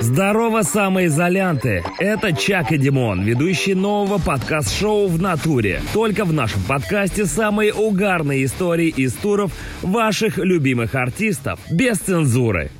Здорово, самоизолянты! Это Чак и Димон, ведущие нового подкаст-шоу «В натуре». Только в нашем подкасте самые угарные истории из туров ваших любимых артистов, без цензуры.